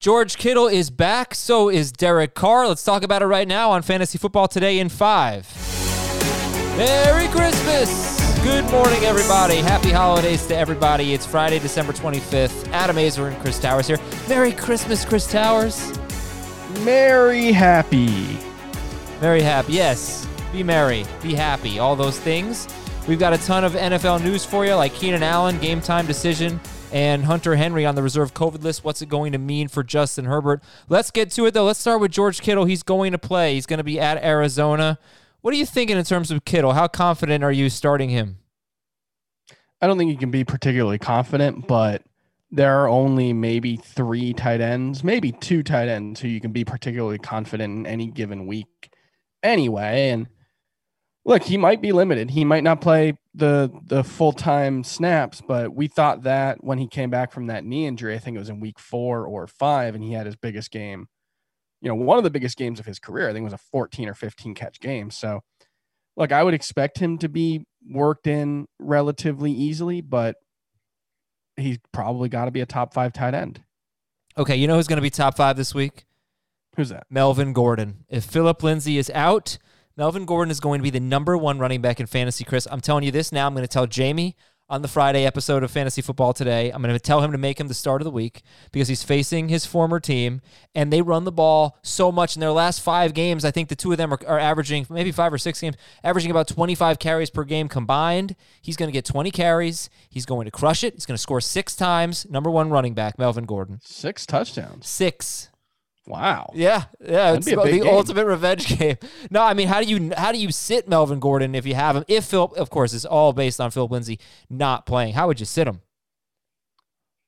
George Kittle is back. So is Derek Carr. Let's talk about it right now on Fantasy Football Today in five. Merry Christmas. Good morning, everybody. Happy holidays to everybody. It's Friday, December 25th. Adam Aizer and Chris Towers here. Merry Christmas, Chris Towers. Merry happy. Very happy. Yes. Be merry. Be happy. All those things. We've got a ton of NFL news for you, like Keenan Allen, game time decision and Hunter Henry on the reserve COVID list. What's it going to mean for Justin Herbert? Let's get to it, though. Let's start with George Kittle. He's going to play, he's going to be at Arizona. What are you thinking in terms of Kittle? How confident are you starting him? I don't think you can be particularly confident, but there are only maybe three tight ends, maybe two tight ends who you can be particularly confident in any given week anyway. And look, he might be limited. He might not play the the full time snaps, but we thought that when he came back from that knee injury, I think it was in week four or five, and he had his biggest game. You know, one of the biggest games of his career. I think it was a 14 or 15 catch game. So, look, I would expect him to be worked in relatively easily, but he's probably got to be a top five tight end. Okay, you know who's going to be top five this week? Who's that? Melvin Gordon. If Philip Lindsay is out, Melvin Gordon is going to be the number one running back in fantasy, Chris. I'm telling you this now. I'm going to tell Jamie on the Friday episode of Fantasy Football today. I'm going to tell him to make him the start of the week because he's facing his former team and they run the ball so much in their last five games. I think the two of them are, are averaging maybe five or six games, averaging about 25 carries per game combined. He's going to get 20 carries. He's going to crush it. He's going to score six times. Number one running back, Melvin Gordon. Six touchdowns. Six. Wow. Yeah, yeah, That'd it's the game. ultimate revenge game. No, I mean, how do you how do you sit Melvin Gordon if you have him? If Phil, of course, it's all based on Philip Lindsay not playing. How would you sit him?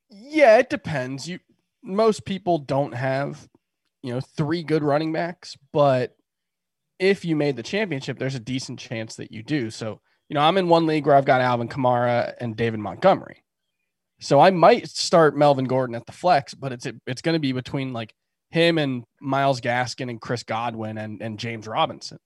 Yeah, it depends. You most people don't have, you know, three good running backs, but if you made the championship, there's a decent chance that you do. So, you know, I'm in one league where I've got Alvin Kamara and David Montgomery. So I might start Melvin Gordon at the flex, but it's it's going to be between like him and Myles Gaskin and Chris Godwin and, and James Robinson.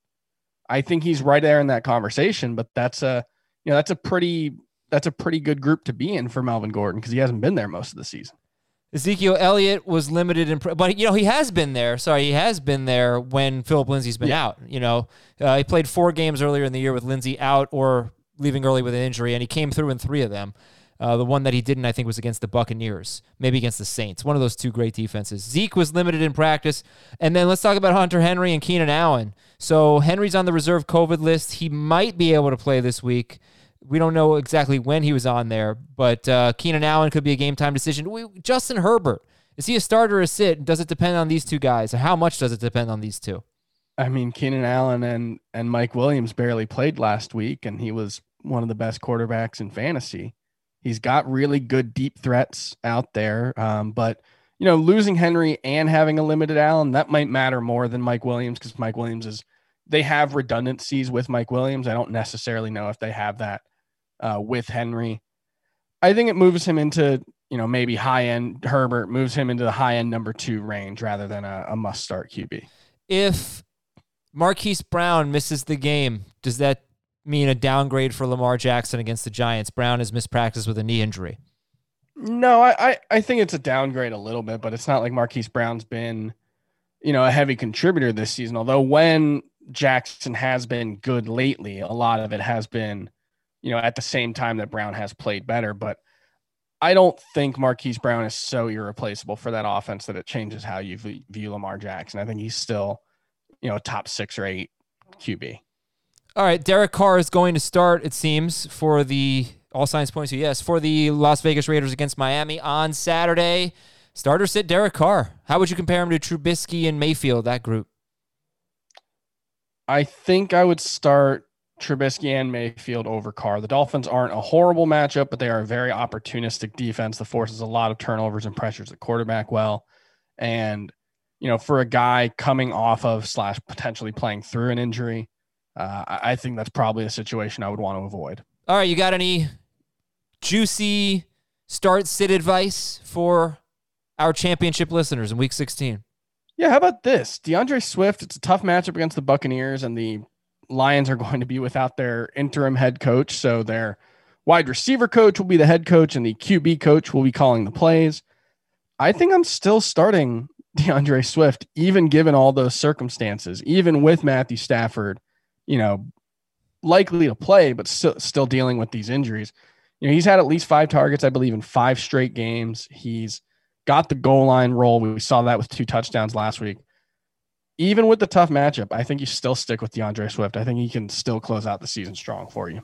I think he's right there in that conversation, but that's a you know that's a pretty that's a pretty good group to be in for Melvin Gordon because he hasn't been there most of the season. Ezekiel Elliott was limited in, but you know he has been there. Sorry, he has been there when Philip Lindsay's been yeah. out. You know, uh, he played four games earlier in the year with Lindsay out or leaving early with an injury, and he came through in three of them. Uh, the one that he didn't, I think, was against the Buccaneers, maybe against the Saints. One of those two great defenses. Zeke was limited in practice. And then let's talk about Hunter Henry and Keenan Allen. So Henry's on the reserve COVID list. He might be able to play this week. We don't know exactly when he was on there, but uh, Keenan Allen could be a game time decision. We, Justin Herbert, is he a starter or a sit? Does it depend on these two guys? How much does it depend on these two? I mean, Keenan Allen and, and Mike Williams barely played last week, and he was one of the best quarterbacks in fantasy. He's got really good deep threats out there. Um, but, you know, losing Henry and having a limited Allen, that might matter more than Mike Williams because Mike Williams is, they have redundancies with Mike Williams. I don't necessarily know if they have that uh, with Henry. I think it moves him into, you know, maybe high end Herbert moves him into the high end number two range rather than a, a must start QB. If Marquise Brown misses the game, does that mean a downgrade for Lamar Jackson against the Giants. Brown is mispracticed with a knee injury. No, I, I, I think it's a downgrade a little bit, but it's not like Marquise Brown's been, you know, a heavy contributor this season. Although when Jackson has been good lately, a lot of it has been, you know, at the same time that Brown has played better. But I don't think Marquise Brown is so irreplaceable for that offense that it changes how you view Lamar Jackson. I think he's still, you know, top six or eight QB. All right, Derek Carr is going to start, it seems, for the all signs point to yes, for the Las Vegas Raiders against Miami on Saturday. Starter sit Derek Carr. How would you compare him to Trubisky and Mayfield, that group? I think I would start Trubisky and Mayfield over Carr. The Dolphins aren't a horrible matchup, but they are a very opportunistic defense that forces a lot of turnovers and pressures the quarterback well. And, you know, for a guy coming off of slash potentially playing through an injury, uh, I think that's probably a situation I would want to avoid. All right, you got any juicy start sit advice for our championship listeners in Week 16? Yeah, how about this? D'Andre Swift. It's a tough matchup against the Buccaneers, and the Lions are going to be without their interim head coach, so their wide receiver coach will be the head coach, and the QB coach will be calling the plays. I think I'm still starting D'Andre Swift, even given all those circumstances, even with Matthew Stafford, you know, likely to play, but still still dealing with these injuries. You know, he's had at least five targets, I believe, in five straight games. He's got the goal line role. We saw that with two touchdowns last week. Even with the tough matchup, I think you still stick with D'Andre Swift. I think he can still close out the season strong for you.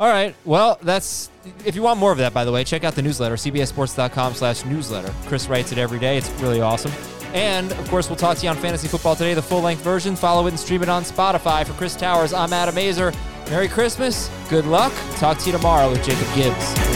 All right. Well, that's if you want more of that, by the way, check out the newsletter, cbssports.com slash newsletter. Chris writes it every day. It's really awesome. And of course, we'll talk to you on Fantasy Football today, the full length version. Follow it and stream it on Spotify. For Chris Towers, I'm Adam Aizer. Merry Christmas. Good luck. Talk to you tomorrow with Jacob Gibbs.